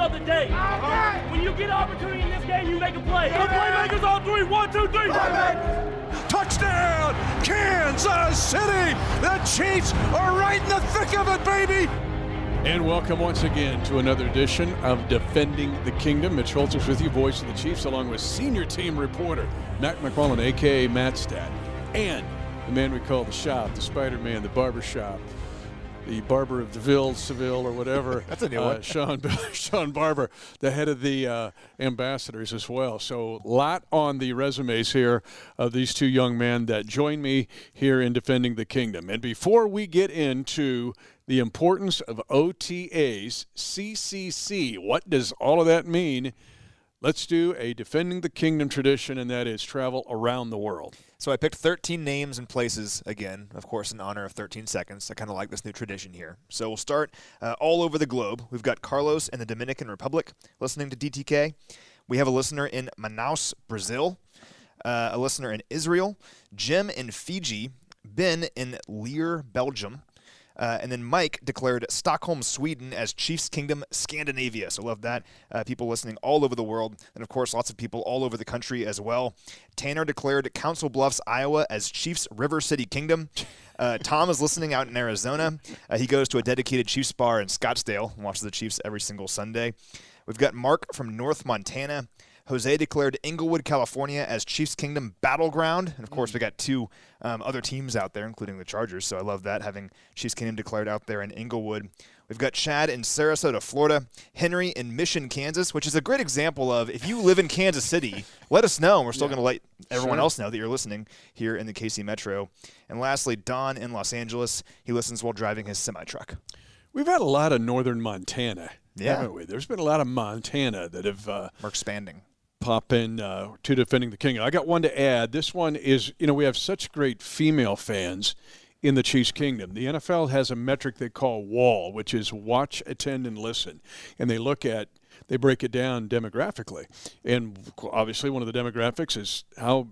of the day. When you get an opportunity in this game, you make a play. The playmakers on three. One, two, three. Touchdown, Kansas City! The Chiefs are right in the thick of it, baby! And welcome once again to another edition of Defending the Kingdom. Mitch Holthus with you, voice of the Chiefs, along with senior team reporter Matt McMullen, aka Matt Stat, and the man we call the shop, the Spider Man, the barber shop, the barber of Deville, Seville, or whatever. That's a new uh, one. Sean, Sean Barber, the head of the uh, ambassadors as well. So, a lot on the resumes here of these two young men that join me here in Defending the Kingdom. And before we get into the importance of OTAs, CCC, what does all of that mean? Let's do a Defending the Kingdom tradition, and that is travel around the world. So I picked 13 names and places, again, of course, in honor of 13 seconds. I kind of like this new tradition here. So we'll start uh, all over the globe. We've got Carlos in the Dominican Republic listening to DTK. We have a listener in Manaus, Brazil, uh, a listener in Israel, Jim in Fiji, Ben in Lier, Belgium, uh, and then Mike declared Stockholm, Sweden as Chiefs Kingdom, Scandinavia. So love that. Uh, people listening all over the world. And of course, lots of people all over the country as well. Tanner declared Council Bluffs, Iowa as Chiefs River City Kingdom. Uh, Tom is listening out in Arizona. Uh, he goes to a dedicated Chiefs bar in Scottsdale and watches the Chiefs every single Sunday. We've got Mark from North Montana. Jose declared Inglewood, California as Chiefs Kingdom battleground. And of course, we got two um, other teams out there, including the Chargers. So I love that, having Chiefs Kingdom declared out there in Inglewood. We've got Chad in Sarasota, Florida, Henry in Mission, Kansas, which is a great example of if you live in Kansas City, let us know. We're still going to let everyone Sure. else know that you're listening here in the KC Metro. And lastly, Don in Los Angeles. He listens while driving his semi truck. We've had a lot of northern Montana, Yeah. haven't we? There's been a lot of Montana that have uh, We're expanding. Pop in uh, to defending the king. I got one to add. This one is, you know, we have such great female fans in the Chiefs Kingdom. The NFL has a metric they call WALL, which is watch, attend, and listen, and they look at they break it down demographically, and obviously one of the demographics is how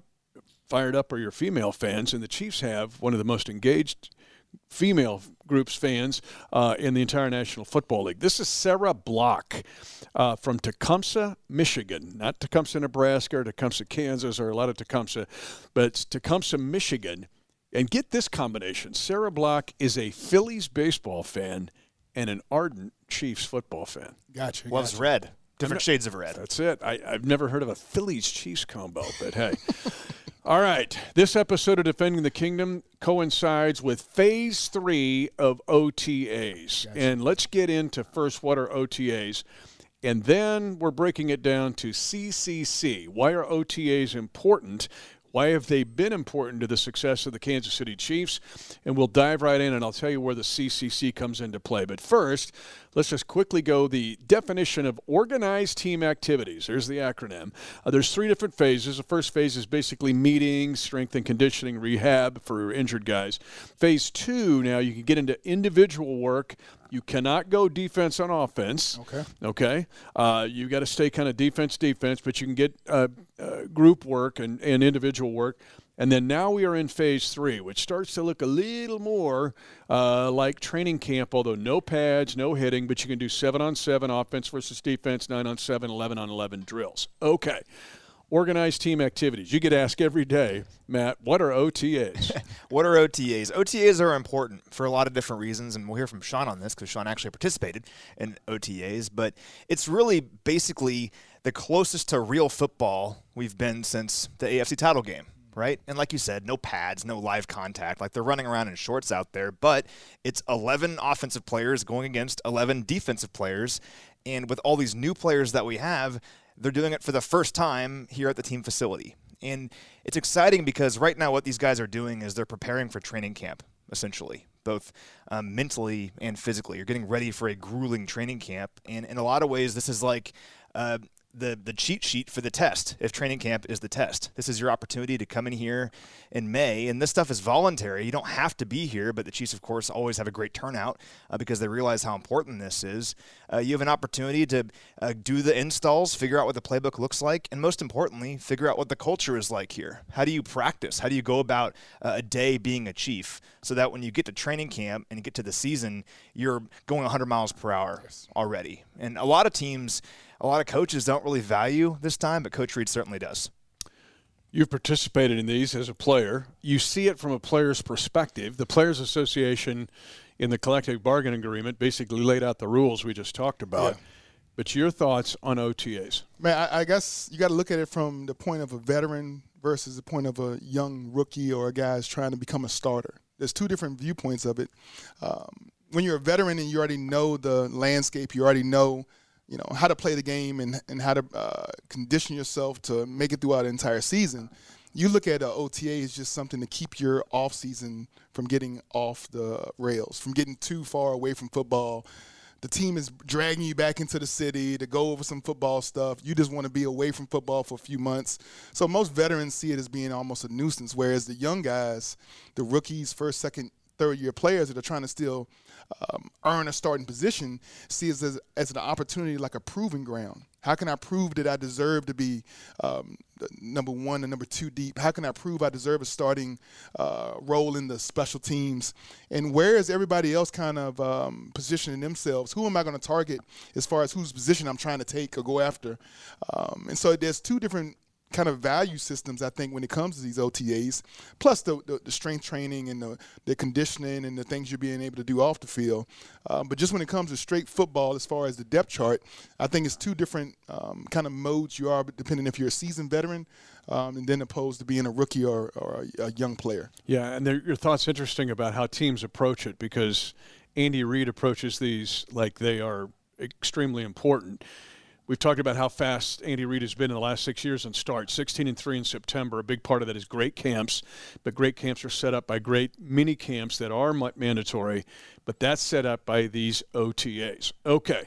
fired up are your female fans, and the Chiefs have one of the most engaged female groups fans uh, in the entire National Football League. This is Sarah Block uh, from Tecumseh, Michigan, not Tecumseh, Nebraska, or Tecumseh, Kansas, or a lot of Tecumseh, but it's Tecumseh, Michigan. And get this combination: Sarah Block is a Phillies baseball fan and an ardent Chiefs football fan. Gotcha. Loves gotcha. red. Different shades of red. That's it. I, I've never heard of a Phillies Chiefs combo, but hey. All right. This episode of Defending the Kingdom coincides with phase three of OTAs. And let's get into first what are OTAs. And then we're breaking it down to CCC. Why are OTAs important? Why have they been important to the success of the Kansas City Chiefs? And we'll dive right in and I'll tell you where the CCC comes into play. But first, let's just quickly go the definition of organized team activities. There's the acronym. Uh, there's three different phases. The first phase is basically meetings, strength and conditioning, rehab for injured guys. Phase two, now you can get into individual work. You cannot go defense on offense. Okay. Okay. Uh, you got to stay kind of defense, defense, but you can get uh, uh, group work and, and individual work. And then now we are in phase three, which starts to look a little more uh, like training camp, although no pads, no hitting, but you can do seven on seven offense versus defense, nine on seven, 11 on 11 drills. Okay. Organized team activities. You get asked every day, Matt, what are OTAs? What are OTAs? OTAs are important for a lot of different reasons, and we'll hear from Sean on this because Sean actually participated in OTAs. But it's really basically the closest to real football we've been since the AFC title game, right? And like you said, no pads, no live contact. Like they're running around in shorts out there, but it's 11 offensive players going against 11 defensive players. And with all these new players that we have, they're doing it for the first time here at the team facility. And it's exciting because right now, what these guys are doing is they're preparing for training camp, essentially, both um, mentally and physically. You're getting ready for a grueling training camp. And in a lot of ways, this is like uh, the the cheat sheet for the test if training camp is the test. This is your opportunity to come in here in May, and this stuff is voluntary. You don't have to be here, but the Chiefs, of course, always have a great turnout uh, because they realize how important this is. Uh, you have an opportunity to uh, do the installs, figure out what the playbook looks like, and most importantly, figure out what the culture is like here. How do you practice? How do you go about uh, a day being a Chief so that when you get to training camp and you get to the season, you're going 100 miles per hour already? And a lot of teams a lot of coaches don't really value this time, but Coach Reid certainly does. You've participated in these as a player. You see it from a player's perspective. The Players Association, in the collective bargaining agreement, basically laid out the rules we just talked about. Yeah. But your thoughts on OTAs? Man, I, I guess you got to look at it from the point of a veteran versus the point of a young rookie or a guy who's trying to become a starter. There's two different viewpoints of it. Um, when you're a veteran and you already know the landscape, you already know you know how to play the game and, and how to uh, condition yourself to make it throughout the entire season. You look at ota as just something to keep your off season from getting off the rails from getting too far away from football. The team is dragging you back into the city to go over some football stuff. You just want to be away from football for a few months. So most veterans see it as being almost a nuisance whereas the young guys the rookies first second third year players that are trying to still um, earn a starting position sees as, as an opportunity like a proving ground. How can I prove that I deserve to be um, number one and number two deep? How can I prove I deserve a starting uh, role in the special teams? And where is everybody else kind of um, positioning themselves? Who am I going to target as far as whose position I'm trying to take or go after? Um, and so there's two different kind of value systems, I think, when it comes to these OTAs, plus the, the, the strength training and the, the, conditioning and the things you're being able to do off the field. Um, but just when it comes to straight football, as far as the depth chart, I think it's two different um, kind of modes you are, depending if you're a seasoned veteran um, and then opposed to being a rookie or, or a, a young player. Yeah, and your thoughts interesting about how teams approach it because Andy Reid approaches these like they are extremely important. We've talked about how fast Andy Reid has been in the last six years and start 16 and 3 in September. A big part of that is great camps, but great camps are set up by great mini camps that are mandatory, but that's set up by these OTAs. Okay.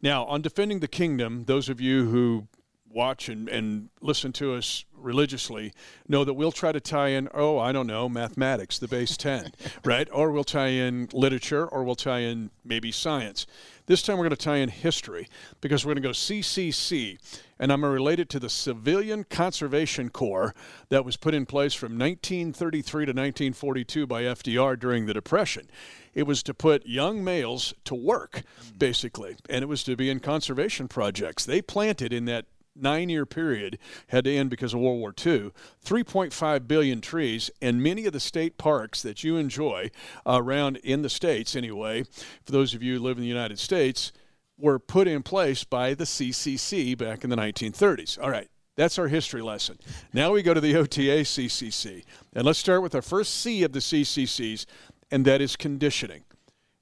Now, on defending the kingdom, those of you who watch and, and listen to us religiously know that we'll try to tie in, oh, I don't know, mathematics, the base 10, right? Or we'll tie in literature, or we'll tie in maybe science. This time we're going to tie in history because we're going to go CCC, and I'm going to relate it to the Civilian Conservation Corps that was put in place from 1933 to 1942 by FDR during the Depression. It was to put young males to work, mm. basically, and it was to be in conservation projects. They planted in that nine year period had to end because of World War II, 3.5 billion trees, and many of the state parks that you enjoy around in the States, anyway, for those of you who live in the United States, were put in place by the CCC back in the 1930s. All right. That's our history lesson. Now we go to the OTA CCC. And let's start with our first C of the CCCs, and that is conditioning.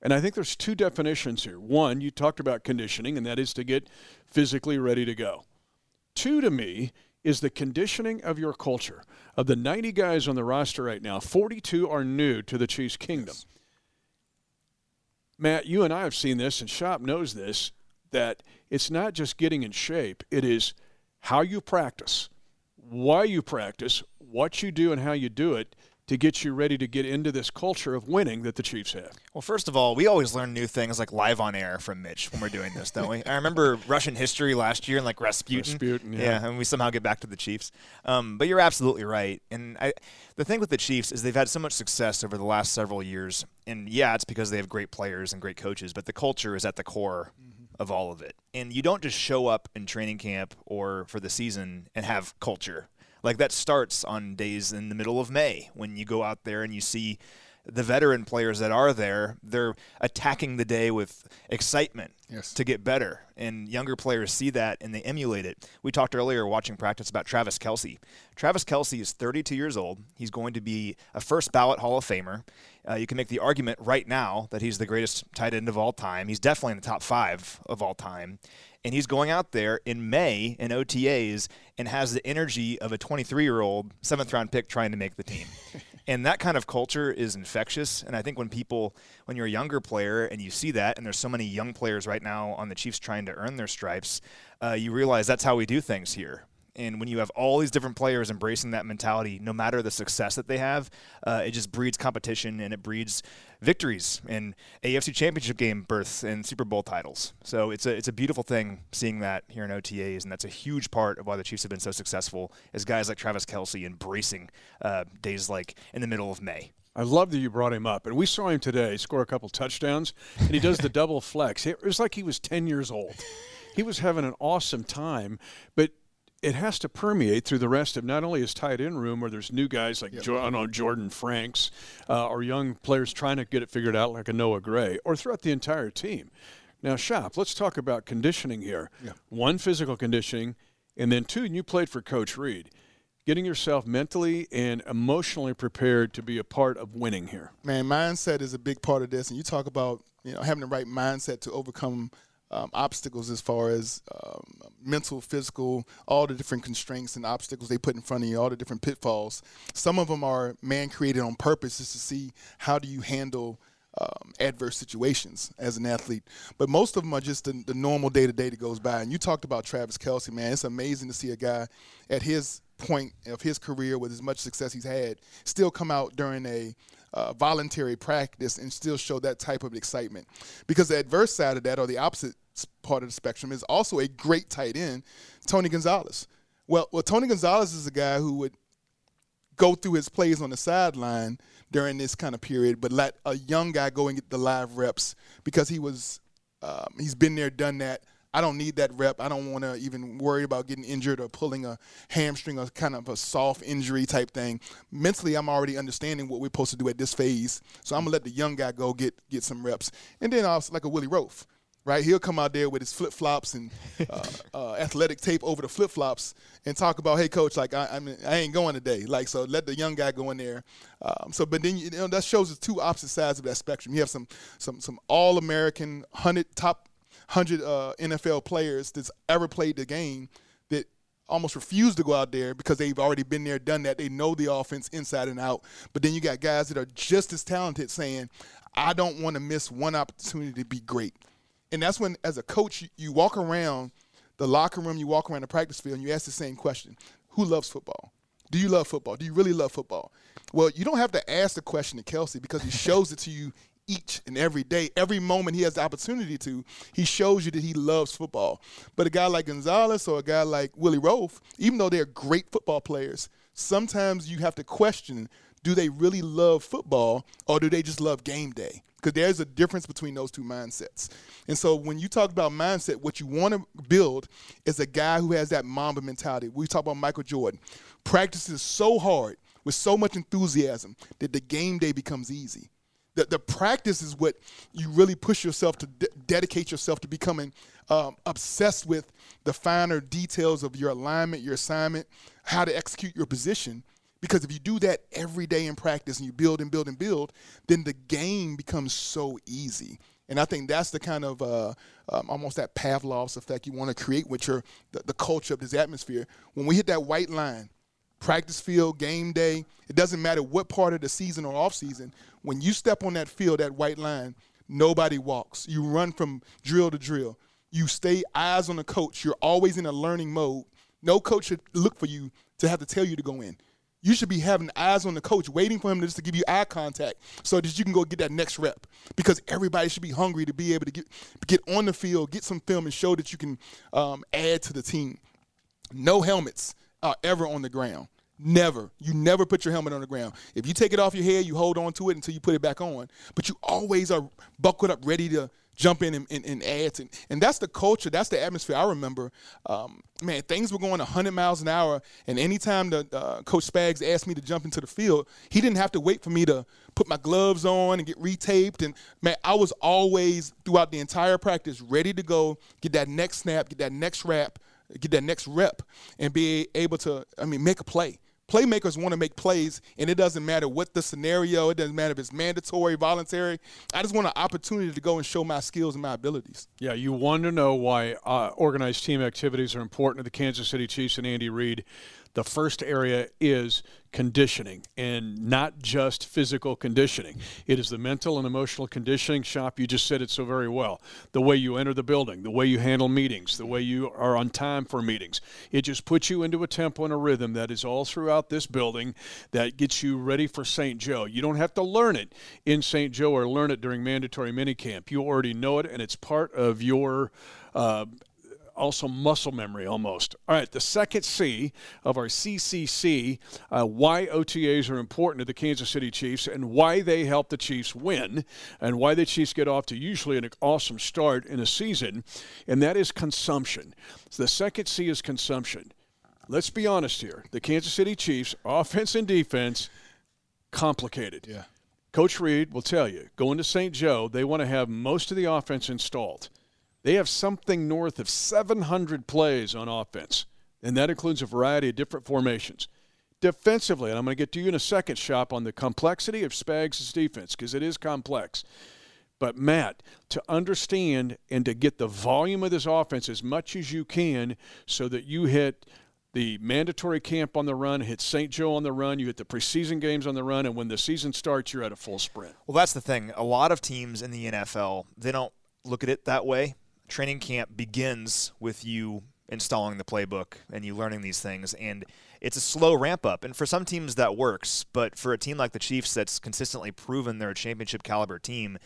And I think there's two definitions here. One, you talked about conditioning, and that is to get physically ready to go. Two to me is the conditioning of your culture. Of the 90 guys on the roster right now, 42 are new to the Chiefs kingdom. Yes. Matt, you and I have seen this, and Shop knows this, that it's not just getting in shape, it is how you practice, why you practice, what you do, and how you do it to get you ready to get into this culture of winning that the Chiefs have? Well, first of all, we always learn new things like live on air from Mitch when we're doing this, don't we? I remember Russian history last year and like Rasputin. Rasputin, yeah. yeah. and we somehow get back to the Chiefs. Um, but you're absolutely right. And I, the thing with the Chiefs is they've had so much success over the last several years. And yeah, it's because they have great players and great coaches, but the culture is at the core mm-hmm. of all of it. And you don't just show up in training camp or for the season and have culture like that starts on days in the middle of May when you go out there and you see the veteran players that are there, they're attacking the day with excitement yes. to get better. And younger players see that and they emulate it. We talked earlier watching practice about Travis Kelce. Travis Kelce is 32 years old. He's going to be a first ballot Hall of Famer. Uh, you can make the argument right now that he's the greatest tight end of all time. He's definitely in the top five of all time and he's going out there in May in OTAs and has the energy of a 23 year old seventh round pick trying to make the team. And that kind of culture is infectious. And I think when people, when you're a younger player and you see that, and there's so many young players right now on the Chiefs trying to earn their stripes, uh, you realize that's how we do things here. And when you have all these different players embracing that mentality, no matter the success that they have, uh, it just breeds competition and it breeds victories and AFC Championship game berths and Super Bowl titles. So it's a it's a beautiful thing seeing that here in OTAs, and that's a huge part of why the Chiefs have been so successful. Is guys like Travis Kelce embracing uh, days like in the middle of May. I love that you brought him up. And we saw him today score a couple touchdowns, and he does the double flex. It was like he was 10 years old. He was having an awesome time, but it has to permeate through the rest of not only his tight end room where there's new guys like I know, Jordan Franks uh, or young players trying to get it figured out like a Noah Gray or throughout the entire team. Now, Shop, let's talk about conditioning here. Yeah. One, physical conditioning, and then two, and you played for Coach Reid. Getting yourself mentally and emotionally prepared to be a part of winning here. Man, mindset is a big part of this, and you talk about you know having the right mindset to overcome um, obstacles as far as um, mental, physical, all the different constraints and obstacles they put in front of you, all the different pitfalls. Some of them are man created on purpose, just to see how do you handle um, adverse situations as an athlete. But most of them are just the, the normal day to day that goes by. And you talked about Travis Kelce, man. It's amazing to see a guy at his point of his career with as much success he's had still come out during a uh, voluntary practice and still show that type of excitement. Because the adverse side of that, or the opposite part of the spectrum, is also a great tight end, Tony Gonzalez. Well, well, Tony Gonzalez is a guy who would go through his plays on the sideline during this kind of period, but let a young guy go and get the live reps because he was um, he's been there, done that. I don't need that rep. I don't want to even worry about getting injured or pulling a hamstring or kind of a soft injury type thing. Mentally, I'm already understanding what we're supposed to do at this phase. So I'm gonna let the young guy go get get some reps, and then also like a Willie Roaf. Right, he'll come out there with his flip flops and uh, uh, athletic tape over the flip flops and talk about, "Hey, coach, like I, I, mean, I ain't going today." Like, so let the young guy go in there. Um, so, but then you know that shows the two opposite sides of that spectrum. You have some some some all American hundred top hundred uh, NFL players that's ever played the game that almost refuse to go out there because they've already been there, done that. They know the offense inside and out. But then you got guys that are just as talented saying, "I don't want to miss one opportunity to be great." And that's when, as a coach, you, you walk around the locker room, you walk around the practice field, and you ask the same question: Who loves football? Do you love football? Do you really love football? Well, you don't have to ask the question to Kelce because he shows it to you each and every day, every moment he has the opportunity to, he shows you that he loves football. But a guy like Gonzalez or a guy like Willie Roaf, even though they're great football players, sometimes you have to question do they really love football or do they just love game day? Because there's a difference between those two mindsets. And so when you talk about mindset, what you want to build is a guy who has that Mamba mentality. We talk about Michael Jordan. Practices so hard with so much enthusiasm that the game day becomes easy the, the practice is what you really push yourself to de- dedicate yourself to becoming um, obsessed with the finer details of your alignment, your assignment, how to execute your position. Because if you do that every day in practice and you build and build and build, then the game becomes so easy. And I think that's the kind of uh, um, almost that Pavlov's effect you want to create with your the, the culture of this atmosphere. When we hit that white line, practice field, game day, it doesn't matter what part of the season or off season, when you step on that field, that white line, nobody walks. You run from drill to drill. You stay eyes on the coach. You're always in a learning mode. No coach should look for you to have to tell you to go in. You should be having eyes on the coach, waiting for him just to give you eye contact so that you can go get that next rep. Because everybody should be hungry to be able to get get on the field, get some film, and show that you can um, add to the team. No helmets are ever on the ground. Never. You never put your helmet on the ground. If you take it off your head, you hold on to it until you put it back on. But you always are buckled up, ready to jump in and, and, and add. To, and that's the culture. That's the atmosphere. I remember, um, man, things were going 100 miles an hour. And anytime the uh, Coach Spags asked me to jump into the field, he didn't have to wait for me to put my gloves on and get retaped. And man, I was always throughout the entire practice ready to go, get that next snap, get that next wrap, get that next rep, and be able to, I mean, make a play playmakers want to make plays, and it doesn't matter what the scenario. It doesn't matter if it's mandatory, voluntary. I just want an opportunity to go and show my skills and my abilities. Yeah, you want to know why uh, organized team activities are important to the Kansas City Chiefs and Andy Reid. The first area is conditioning and not just physical conditioning. It is the mental and emotional conditioning shop. You just said it so very well. The way you enter the building, the way you handle meetings, the way you are on time for meetings. It just puts you into a tempo and a rhythm that is all throughout this building that gets you ready for St. Joe. You don't have to learn it in St. Joe or learn it during mandatory minicamp. You already know it, and it's part of your uh, also muscle memory almost. All right, the second C of our CCC, uh, why OTAs are important to the Kansas City Chiefs and why they help the Chiefs win and why the Chiefs get off to usually an awesome start in a season, and that is consumption. So the second C is consumption. Let's be honest here. The Kansas City Chiefs, offense and defense, complicated. Yeah. Coach Reid will tell you, going to St. Joe, they want to have most of the offense installed. They have something north of 700 plays on offense, and that includes a variety of different formations. Defensively, and I'm going to get to you in a second, Shop, on the complexity of Spags' defense, because it is complex. But, Matt, to understand and to get the volume of this offense as much as you can so that you hit the mandatory camp on the run, hit St. Joe on the run, you hit the preseason games on the run, and when the season starts, you're at a full sprint. Well, that's the thing. A lot of teams in the NFL, they don't look at it that way training camp begins with you installing the playbook and you learning these things and it's a slow ramp up. And for some teams that works but for a team like the chiefs that's consistently proven they're a championship caliber team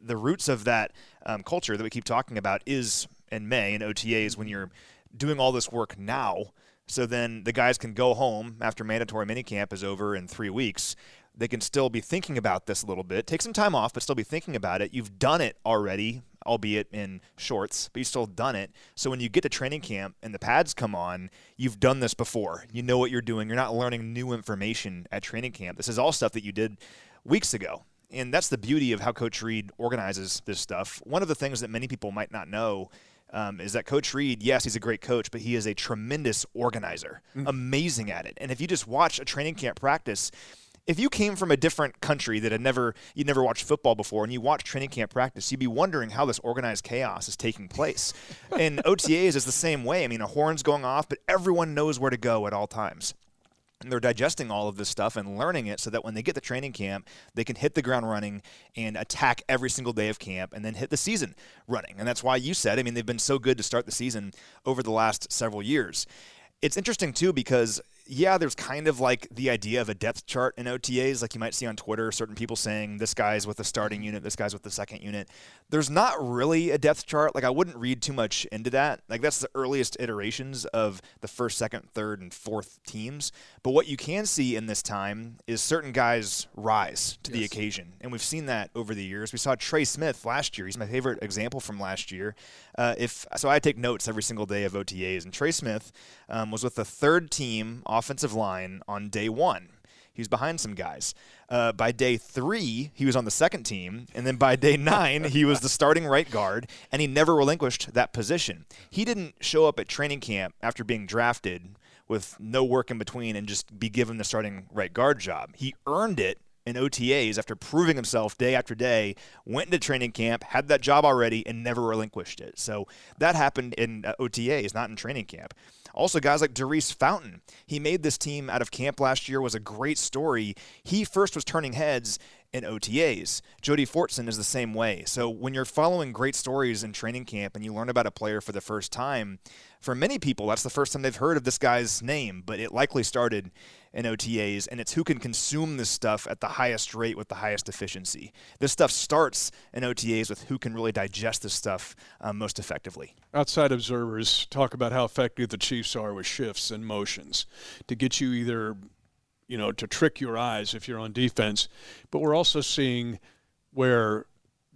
the roots of that um, culture that we keep talking about is in may and otas when you're doing all this work now. So then the guys can go home after mandatory minicamp is over in three weeks. They can still be thinking about this a little bit take some time off but still be thinking about it. You've done it already albeit in shorts, but you've still done it. So when you get to training camp and the pads come on, you've done this before. You know what you're doing. You're not learning new information at training camp. This is all stuff that you did weeks ago. And that's the beauty of how Coach Reid organizes this stuff. One of the things that many people might not know um, is that Coach Reid, yes, he's a great coach, but he is a tremendous organizer, mm-hmm. amazing at it. And if you just watch a training camp practice, if you came from a different country that had never you'd never watched football before and you watched training camp practice, you'd be wondering how this organized chaos is taking place. and OTAs is the same way. I mean, a horn's going off, but everyone knows where to go at all times. And they're digesting all of this stuff and learning it so that when they get to training camp, they can hit the ground running and attack every single day of camp and then hit the season running. And that's why you said, I mean, they've been so good to start the season over the last several years. It's interesting too because yeah, there's kind of like the idea of a depth chart in OTAs, like you might see on Twitter, certain people saying this guy's with the starting mm-hmm. unit, this guy's with the second unit. There's not really a depth chart. Like I wouldn't read too much into that. Like that's the earliest iterations of the first, second, third, and fourth teams. But what you can see in this time is certain guys rise to yes. the occasion, and we've seen that over the years. We saw Trey Smith last year. He's my favorite example from last year. Uh, if so, I take notes every single day of OTAs, and Trey Smith um, was with the third team offensive line on day one. He was behind some guys. Uh, by day three, he was on the second team. And then by day nine, he was the starting right guard, and he never relinquished that position. He didn't show up at training camp after being drafted with no work in between and just be given the starting right guard job. He earned it in OTAs after proving himself day after day, went into training camp, had that job already, and never relinquished it. So that happened in uh, OTAs, not in training camp. Also, guys like Daurice Fountain. He made this team out of camp last year, was a great story. He first was turning heads in OTAs. Jody Fortson is the same way. So when you're following great stories in training camp and you learn about a player for the first time, for many people, that's the first time they've heard of this guy's name, but it likely started in OTAs, and it's who can consume this stuff at the highest rate with the highest efficiency. This stuff starts in OTAs with who can really digest this stuff um, most effectively. Outside observers talk about how effective the Chiefs are with shifts and motions to get you either, you know, to trick your eyes if you're on defense, but we're also seeing where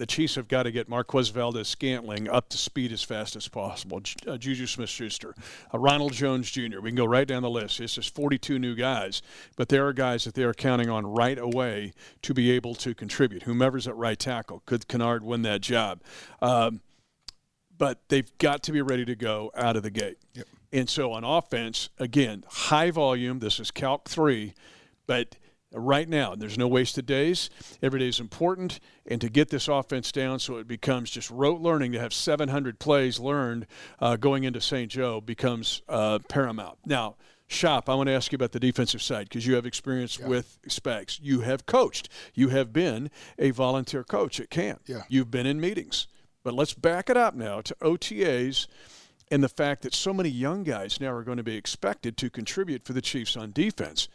the Chiefs have got to get Marquez Valdes Scantling up to speed as fast as possible. Uh, Juju Smith Schuster, uh, Ronald Jones Jr., we can go right down the list. This is 42 new guys, but there are guys that they are counting on right away to be able to contribute. Whomever's at right tackle, could Kinnard win that job? Um, but they've got to be ready to go out of the gate. Yep. And so on offense, again, high volume. This is Calc 3, but – right now. There's no wasted days. Every day is important. And to get this offense down so it becomes just rote learning to have 700 plays learned uh, going into St. Joe becomes uh, paramount. Now, Shop, I want to ask you about the defensive side because you have experience yeah. with Spags. You have coached. You have been a volunteer coach at camp. Yeah. You've been in meetings. But let's back it up now to OTAs and the fact that so many young guys now are going to be expected to contribute for the Chiefs on defense.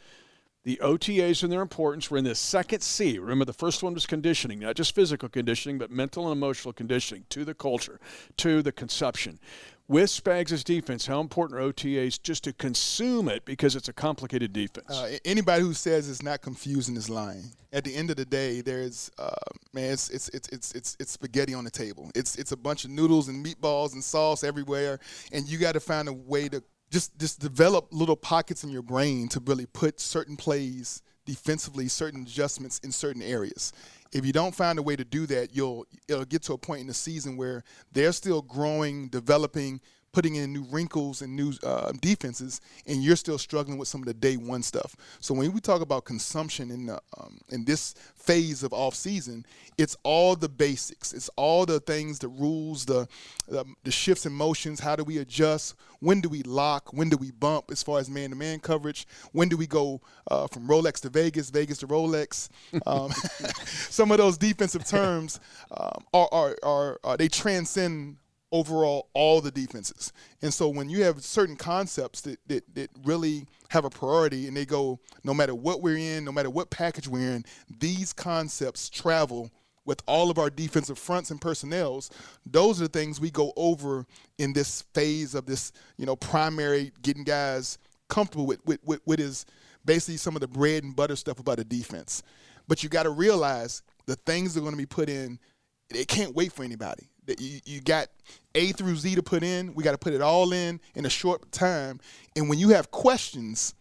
The OTAs and their importance were in the second C. Remember, the first one was conditioning, not just physical conditioning, but mental and emotional conditioning to the culture, to the consumption. With Spags' defense, how important are OTAs just to consume it because it's a complicated defense? Uh, anybody who says it's not confusing is lying. At the end of the day, there's uh, man, it's, it's it's it's it's it's spaghetti on the table. It's it's a bunch of noodles and meatballs and sauce everywhere, and you got to find a way to just just develop little pockets in your brain to really put certain plays defensively, certain adjustments in certain areas. If you don't find a way to do that, you'll it'll get to a point in the season where they're still growing, developing, putting in new wrinkles and new uh, defenses, and you're still struggling with some of the day one stuff. So when we talk about consumption in the, um, in this phase of off season, it's all the basics. It's all the things, the rules, the, the the shifts and motions. How do we adjust? When do we lock? When do we bump? As far as man to man coverage, when do we go uh, from Rolex to Vegas, Vegas to Rolex? Um, some of those defensive terms um, are, are, are, are they transcend overall all the defenses. And so when you have certain concepts that, that, that really have a priority and they go, no matter what we're in, no matter what package we're in, these concepts travel with all of our defensive fronts and personnels, those are the things we go over in this phase of this, you know, primary getting guys comfortable with, with, with, with is basically some of the bread and butter stuff about a defense. But you got to realize the things that are going to be put in, they can't wait for anybody you, you got A through Z to put in. We got to put it all in in a short time. And when you have questions,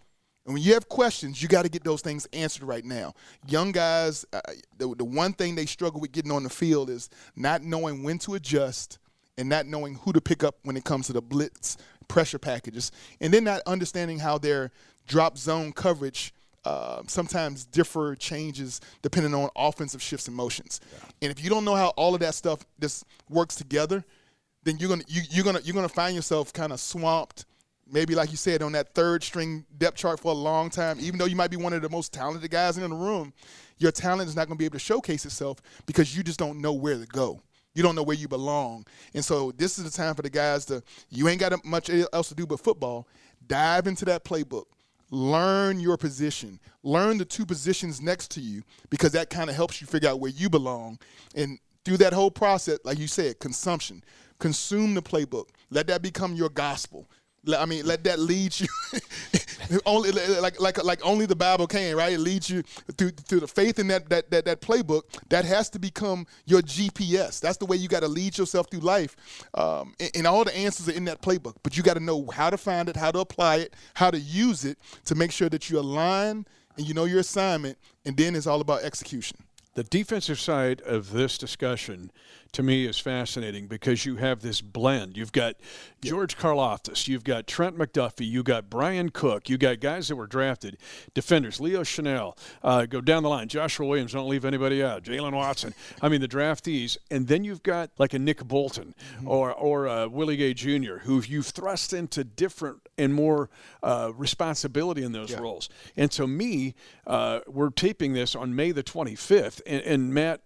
and when you have questions, you got to get those things answered right now. Young guys, uh, the, the one thing they struggle with getting on the field is not knowing when to adjust and not knowing who to pick up when it comes to the blitz pressure packages, and then not understanding how their drop zone coverage uh, sometimes differ changes depending on offensive shifts and motions. Yeah. And if you don't know how all of that stuff just works together, then you're gonna you, you're gonna you're gonna find yourself kind of swamped. Maybe like you said on that third string depth chart for a long time. Even though you might be one of the most talented guys in the room, your talent is not going to be able to showcase itself because you just don't know where to go. You don't know where you belong. And so this is the time for the guys to you ain't got much else to do but football. Dive into that playbook learn your position. Learn the two positions next to you because that kind of helps you figure out where you belong. And through that whole process like you said consumption. Consume the playbook. Let that become your gospel I mean, let that lead you. only like like like only the Bible can, right? It leads you through through the faith in that that that, that playbook. That has to become your GPS. That's the way you got to lead yourself through life. Um, and, and, all the answers are in that playbook, but you got to know how to find it, how to apply it, how to use it to make sure that you align and you know your assignment. And then it's all about execution. The defensive side of this discussion to me is fascinating because you have this blend. You've got George Karlaftis, you've got Trent McDuffie, you got Bryan Cook, you got guys that were drafted, defenders, Leo Chenal, uh, go down the line, Joshua Williams, don't leave anybody out, Jaylen Watson. I mean, the draftees, and then you've got like a Nick Bolton mm-hmm. or or uh, Willie Gay Jr., who you've thrust into different and more uh, responsibility in those yeah. roles. And so, me, uh, we're taping this on May the 25th, and, and Matt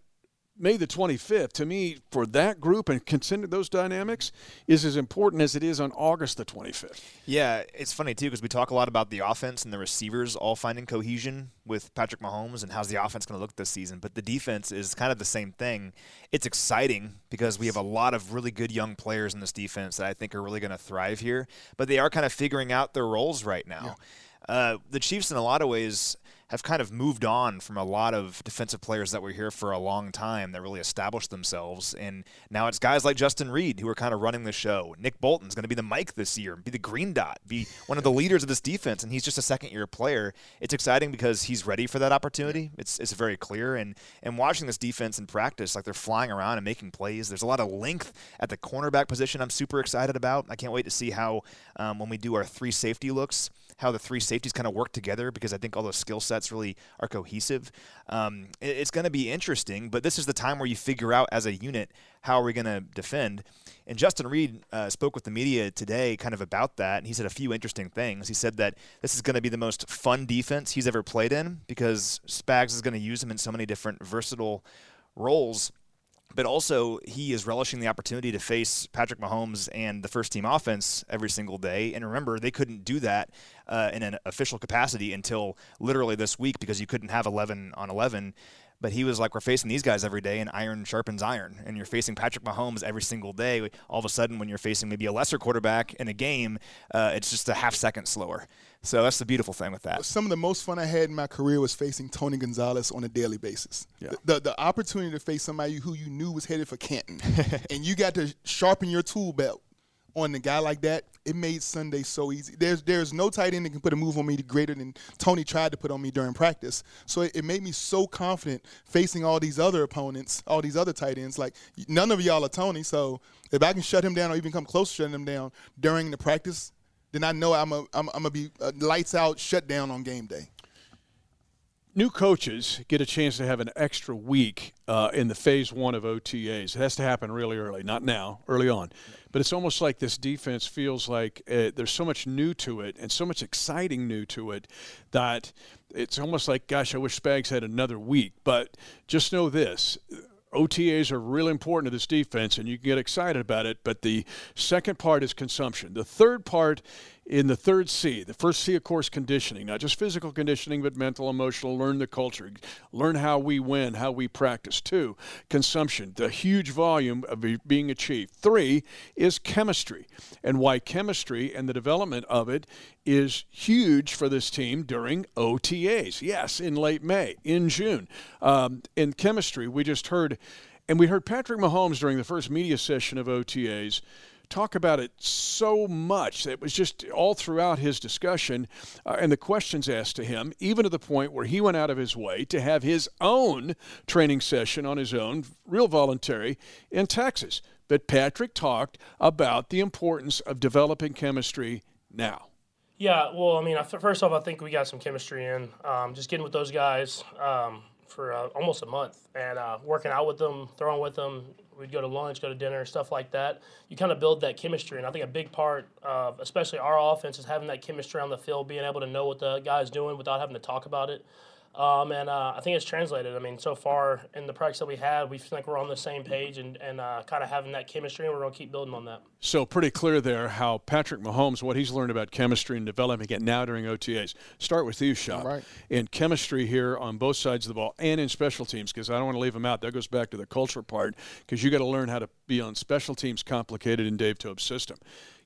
May the 25th, to me, for that group and considering those dynamics, is as important as it is on August the 25th. Yeah, it's funny, too, because we talk a lot about the offense and the receivers all finding cohesion with Patrick Mahomes and how's the offense going to look this season. But the defense is kind of the same thing. It's exciting because we have a lot of really good young players in this defense that I think are really going to thrive here. But they are kind of figuring out their roles right now. Yeah. Uh, the Chiefs, in a lot of ways, have kind of moved on from a lot of defensive players that were here for a long time that really established themselves. And now it's guys like Justin Reid who are kind of running the show. Nick Bolton's going to be the Mike this year, be the green dot, be one of the leaders of this defense, and he's just a second year player. It's exciting because he's ready for that opportunity. It's, it's very clear. And, and watching this defense in practice, like they're flying around and making plays, there's a lot of length at the cornerback position I'm super excited about. I can't wait to see how, um, when we do our three safety looks, how the three safeties kind of work together because I think all those skill sets really are cohesive. Um, it, it's going to be interesting, but this is the time where you figure out as a unit how are we going to defend. And Justin Reid uh, spoke with the media today kind of about that, and he said a few interesting things. He said that this is going to be the most fun defense he's ever played in because Spags is going to use him in so many different versatile roles but also he is relishing the opportunity to face Patrick Mahomes and the first team offense every single day. And remember, they couldn't do that uh, in an official capacity until literally this week because you couldn't have 11 on 11. But he was like, we're facing these guys every day, and iron sharpens iron. And you're facing Patrick Mahomes every single day. All of a sudden, when you're facing maybe a lesser quarterback in a game, uh, it's just a half second slower. So that's the beautiful thing with that. Some of the most fun I had in my career was facing Tony Gonzalez on a daily basis. Yeah. The, the, the opportunity to face somebody who you knew was headed for Canton, and you got to sharpen your tool belt on a guy like that, it made Sunday so easy. There's there's no tight end that can put a move on me greater than Tony tried to put on me during practice. So it, it, made me so confident facing all these other opponents, all these other tight ends. Like none of y'all are Tony, so if I can shut him down or even come close to shutting him down during the practice, then I know I'm a, I'm, I'm gonna be uh, lights out, shut down on game day new coaches get a chance to have an extra week uh, in the phase one of OTAs. It has to happen really early, not now, early on. But it's almost like this defense feels like uh, there's so much new to it and so much exciting new to it that it's almost like, gosh, I wish Spags had another week. But just know this OTAs are really important to this defense, and you can get excited about it. But the second part is consumption. The third part in the third C, the first C, of course, conditioning, not just physical conditioning, but mental, emotional, learn the culture, learn how we win, how we practice. Two, consumption, the huge volume of being achieved. Three is chemistry, and why chemistry and the development of it is huge for this team during OTAs. Yes, in late May, in June. Um, in chemistry, we just heard, and we heard Patrick Mahomes during the first media session of OTAs talk about it so much. It was just all throughout his discussion uh, and the questions asked to him, even to the point where he went out of his way to have his own training session on his own, real voluntary, in Texas. But Patrick talked about the importance of developing chemistry now. Yeah, well, I mean, first off, I think we got some chemistry in. Um, just getting with those guys um, for uh, almost a month and uh, working out with them, throwing with them, We'd go to lunch, go to dinner, stuff like that. You kind of build that chemistry, and I think a big part of, especially our offense, is having that chemistry on the field, being able to know what the guy's doing without having to talk about it. Um, and uh, I think it's translated. I mean, so far in the practice that we had, we feel like we're on the same page and, and uh, kind of having that chemistry, and we're going to keep building on that. So, pretty clear there how Patrick Mahomes, what he's learned about chemistry and developing it now during OTAs. Start with you, Shop. Right. In chemistry here on both sides of the ball and in special teams, because I don't want to leave them out. That goes back to the culture part, because you got to learn how to be on special teams complicated in Dave Toub's system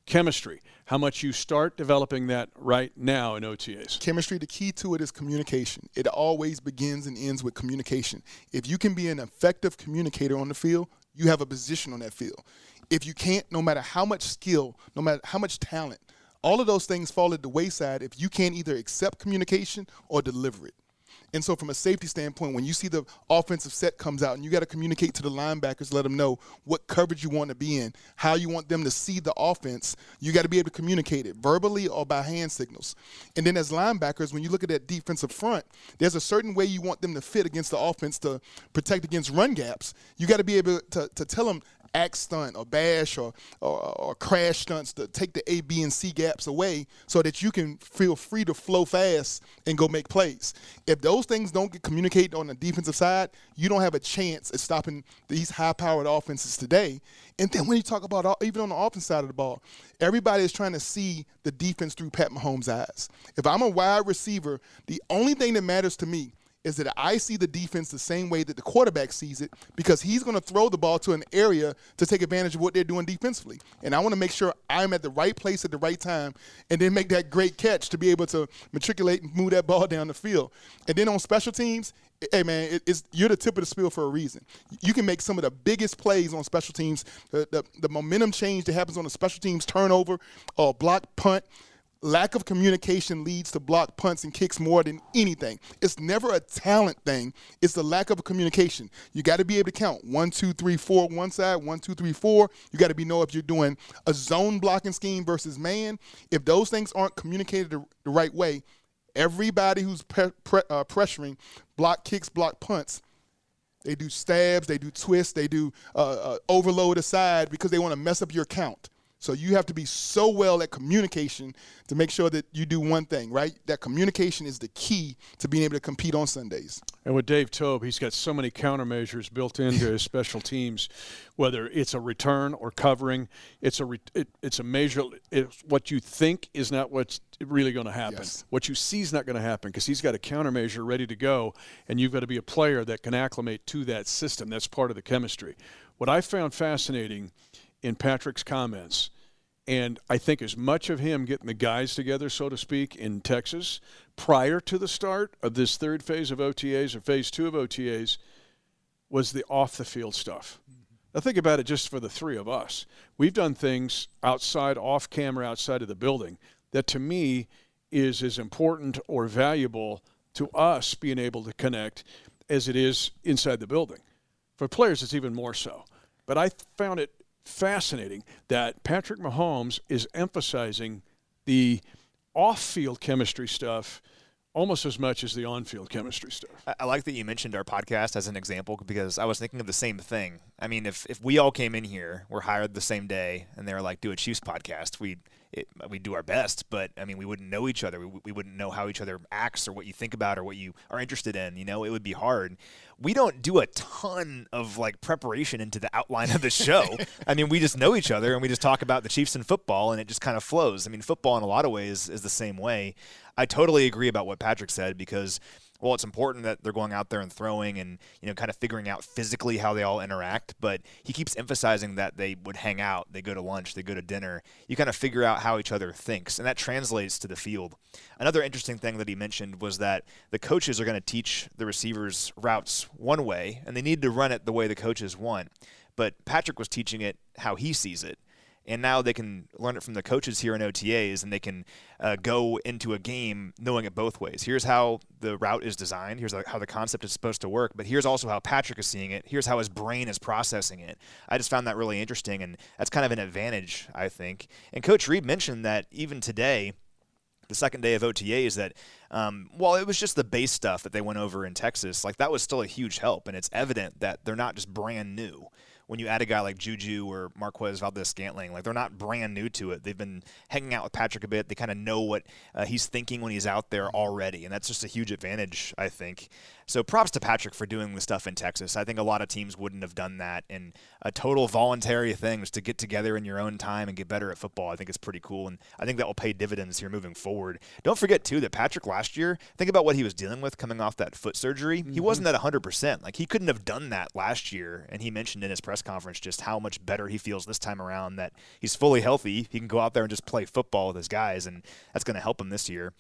chemistry how much you start developing that right now in otas chemistry the key to it is communication. It always begins and ends with communication. If you can be an effective communicator on the field you have a position on that field. If you can't no matter how much skill no matter how much talent all of those things fall at the wayside if you can't either accept communication or deliver it and so, from a safety standpoint, when you see the offensive set comes out and you got to communicate to the linebackers, let them know what coverage you want to be in, how you want them to see the offense, you got to be able to communicate it verbally or by hand signals. And then, as linebackers, when you look at that defensive front, there's a certain way you want them to fit against the offense to protect against run gaps. You got to be able to, to tell them, axe stunt or bash or, or, or, crash stunts to take the A, B, and C gaps away so that you can feel free to flow fast and go make plays. If those things don't get communicated on the defensive side, you don't have a chance at stopping these high powered offenses today. And then when you talk about even on the offense side of the ball, everybody is trying to see the defense through Pat Mahomes' eyes. If I'm a wide receiver, the only thing that matters to me is that I see the defense the same way that the quarterback sees it because he's going to throw the ball to an area to take advantage of what they're doing defensively. And I want to make sure I'm at the right place at the right time and then make that great catch to be able to matriculate and move that ball down the field. And then on special teams, hey man, it's you're the tip of the spear for a reason. You can make some of the biggest plays on special teams. The, the, the momentum change that happens on a special teams turnover or block punt lack of communication leads to block punts and kicks more than anything. It's never a talent thing. It's the lack of communication. You got to be able to count one, two, three, four, one side, one, two, three, four. You got to be know if you're doing a zone blocking scheme versus man. If those things aren't communicated the, the right way, Everybody who's pre- pre- uh, pressuring, block kicks, block punts, they do stabs, they do twists, they do uh, uh, overload aside because they want to mess up your count. So you have to be so well at communication to make sure that you do one thing, right? That communication is the key to being able to compete on Sundays. And with Dave Toub, he's got so many countermeasures built into his special teams, whether it's a return or covering. It's a re- it, it's a measure. It's what you think is not what's really going to happen. Yes. What you see is not going to happen because he's got a countermeasure ready to go, and you've got to be a player that can acclimate to that system. That's part of the chemistry. What I found fascinating in Patrick's comments, and I think as much of him getting the guys together, so to speak, in Texas prior to the start of this third phase of OTAs or phase two of OTAs was the off the field stuff. Now think about it just for the three of us. We've done things outside, off camera, outside of the building that to me is as important or valuable to us being able to connect as it is inside the building. For players, it's even more so. But I found it fascinating that Patrick Mahomes is emphasizing the off field chemistry stuff almost as much as the on field chemistry stuff. I- like that you mentioned our podcast as an example because I was thinking of the same thing. I mean, if, if we all came in here, we're hired the same day, and they were like, do a Chiefs podcast, we'd, it, we'd do our best, but I mean, we wouldn't know each other. We, we wouldn't know how each other acts or what you think about or what you are interested in. You know, it would be hard. We don't do a ton of like preparation into the outline of the show. I mean, we just know each other and we just talk about the Chiefs and football, and it just kind of flows. I mean, football in a lot of ways is the same way. I totally agree about what Patrick said because well, it's important that they're going out there and throwing and you know kind of figuring out physically how they all interact. But he keeps emphasizing that they would hang out, they go to lunch, they go to dinner. You kind of figure out how each other thinks, and that translates to the field. Another interesting thing that he mentioned was that the coaches are going to teach the receivers routes one way, and they need to run it the way the coaches want. But Patrick was teaching it how he sees it and now they can learn it from the coaches here in OTAs, and they can uh, go into a game knowing it both ways. Here's how the route is designed. Here's how the concept is supposed to work. But here's also how Patrick is seeing it. Here's how his brain is processing it. I just found that really interesting, and that's kind of an advantage, I think. And Coach Reid mentioned that even today the second day of OTAs that um, while it was just the base stuff that they went over in Texas, like that was still a huge help, and it's evident that they're not just brand new. When you add a guy like Juju or Marquez Valdes Scantling, like they're not brand new to it. They've been hanging out with Patrick a bit. They kind of know what uh, he's thinking when he's out there already, and that's just a huge advantage, I think. So props to Patrick for doing the stuff in Texas. I think a lot of teams wouldn't have done that, and a total voluntary thing was to get together in your own time and get better at football. I think it's pretty cool, and I think that will pay dividends here moving forward. Don't forget too that Patrick last year, think about what he was dealing with coming off that foot surgery. He mm-hmm. wasn't at 100%. Like he couldn't have done that last year, and he mentioned in his press conference just how much better he feels this time around. That he's fully healthy. He can go out there and just play football with his guys, and that's going to help him this year.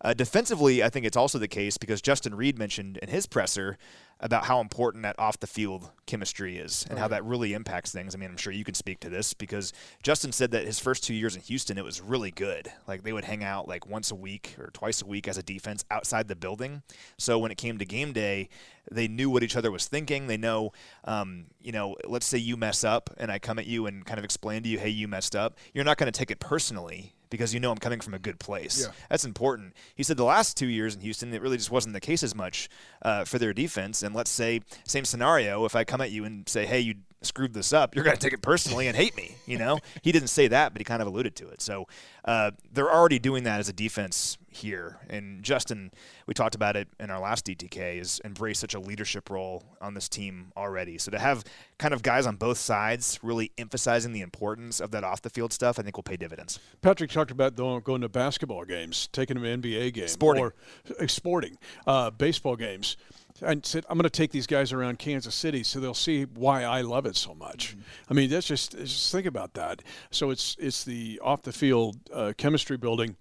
Uh, defensively, I think it's also the case because Justin Reid mentioned in his presser about how important that off the field chemistry is and how that really impacts things. I mean, I'm sure you can speak to this because Justin said that his first two years in Houston, it was really good. Like they would hang out like once a week or twice a week as a defense outside the building. So when it came to game day, they knew what each other was thinking. They know, um, you know, let's say you mess up and I come at you and kind of explain to you, hey, you messed up. You're not going to take it personally because you know I'm coming from a good place. Yeah. That's important. He said the last two years in Houston, it really just wasn't the case as much uh, for their defense. And let's say, same scenario, if I come at you and say, hey, you screwed this up, you're going to take it personally and hate me. You know, he didn't say that, but he kind of alluded to it. So uh, they're already doing that as a defense here. And Justin, we talked about it in our last DTK, is embraced such a leadership role on this team already. So to have kind of guys on both sides really emphasizing the importance of that off the field stuff, I think will pay dividends. Patrick talked about going to basketball games, taking them to NBA games, Sporting. or uh, sporting, uh, baseball games, and said, "I'm going to take these guys around Kansas City so they'll see why I love it so much." I mean, that's just just think about that. So it's it's the off the field uh, chemistry building.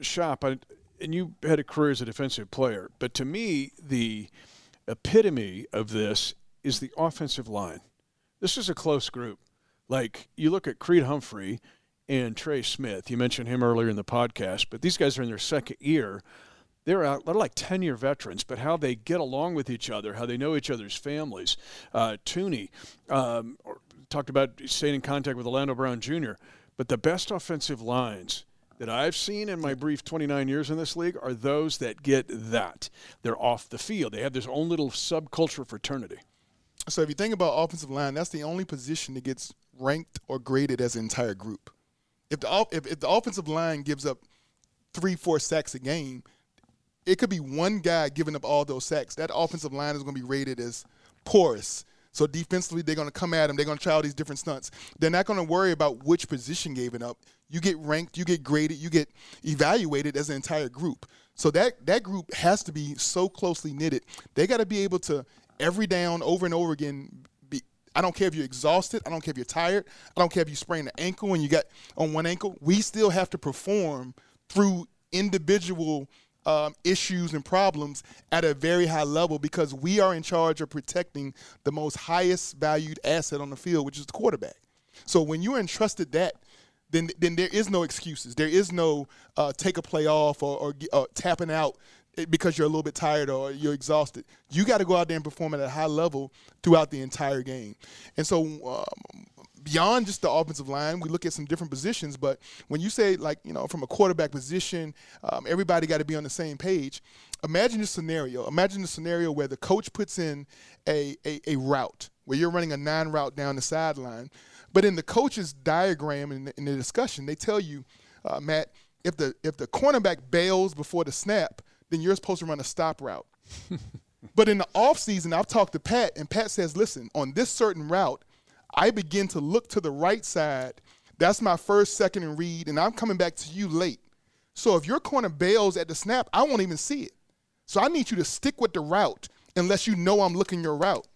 Shop, I, and you had a career as a defensive player, but to me, the epitome of this is the offensive line. This is a close group. Like you look at Creed Humphrey and Trey Smith. You mentioned him earlier in the podcast, but these guys are in their second year. They're out, they're like ten year veterans, but how they get along with each other, how they know each other's families. Uh, Thuney um, talked about staying in contact with Orlando Brown Jr., but the best offensive lines that I've seen in my brief 29 years in this league are those that get that. They're off the field. They have their own little subculture fraternity. So if you think about offensive line, that's the only position that gets ranked or graded as an entire group. If the if, if the offensive line gives up three, four sacks a game, it could be one guy giving up all those sacks. That offensive line is going to be rated as porous. So defensively, they're going to come at him. They're going to try all these different stunts. They're not going to worry about which position gave it up. You get ranked, you get graded, you get evaluated as an entire group. So that that group has to be so closely knitted. They got to be able to every down over and over again. Be, I don't care if you're exhausted. I don't care if you're tired. I don't care if you sprain an ankle and you got on one ankle. We still have to perform through individual um, issues and problems at a very high level because we are in charge of protecting the most highest valued asset on the field, which is the quarterback. So when you're entrusted that, then then there is no excuses. There is no uh, take a play off or, or uh, tapping out because you're a little bit tired or you're exhausted. You got to go out there and perform at a high level throughout the entire game. And so um, beyond just the offensive line, we look at some different positions. But when you say, like, you know, from a quarterback position, um, everybody got to be on the same page. Imagine a scenario. Imagine a scenario where the coach puts in a, a, a route where you're running a nine route down the sideline. But in the coach's diagram in the, in the discussion, they tell you, uh, Matt, if the if the cornerback bails before the snap, then you're supposed to run a stop route. but in the offseason, I've talked to Pat, and Pat says, listen, on this certain route, I begin to look to the right side. That's my first, second, and read, and I'm coming back to you late. So if your corner bails at the snap, I won't even see it. So I need you to stick with the route unless you know I'm looking your route,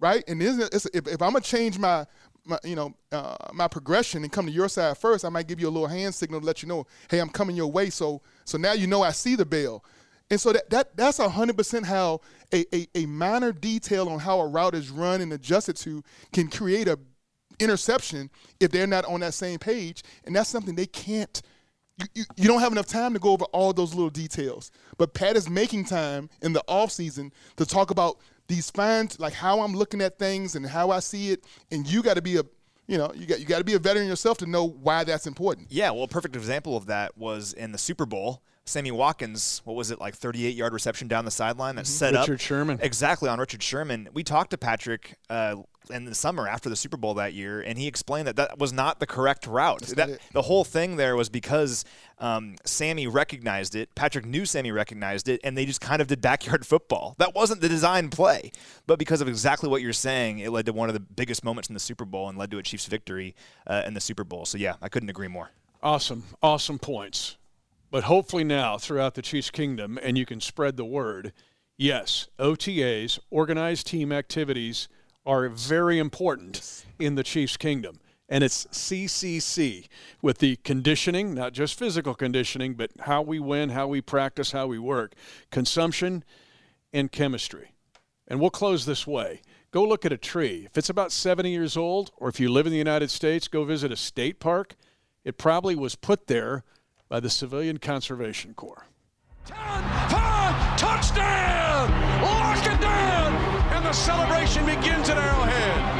right? And if, if I'm gonna change my, my you know, uh, my progression and come to your side first, I might give you a little hand signal to let you know, hey, I'm coming your way. So so now you know I see the bail. And so that, that that's hundred percent how a, a, a minor detail on how a route is run and adjusted to can create a interception if they're not on that same page. And that's something they can't you, you, you, don't have enough time to go over all those little details. But Pat is making time in the off season to talk about these fine like how I'm looking at things and how I see it. And you got to be a you know, you got you got to be a veteran yourself to know why that's important. Yeah, well, a perfect example of that was in the Super Bowl. Sammy Watkins, what was it like, 38 yard reception down the sideline that mm-hmm. set Richard up Richard Sherman exactly on Richard Sherman. We talked to Patrick uh, in the summer after the Super Bowl that year, and he explained that that was not the correct route. That, the whole thing there was because um, Sammy recognized it, Patrick knew Sammy recognized it, and they just kind of did backyard football. That wasn't the design play, but because of exactly what you're saying, it led to one of the biggest moments in the Super Bowl and led to a Chiefs victory uh, in the Super Bowl. So yeah, I couldn't agree more. Awesome, awesome points. But hopefully now throughout the Chiefs kingdom, and you can spread the word. Yes, OTAs, organized team activities are very important in the Chiefs kingdom. And it's CCC with the conditioning, not just physical conditioning, but how we win, how we practice, how we work, consumption, and chemistry. And we'll close this way. Go look at a tree. If it's about 70 years old, or if you live in the United States, go visit a state park. It probably was put there by the Civilian Conservation Corps. 10, 5, touchdown! Lock it down! And the celebration begins at Arrowhead.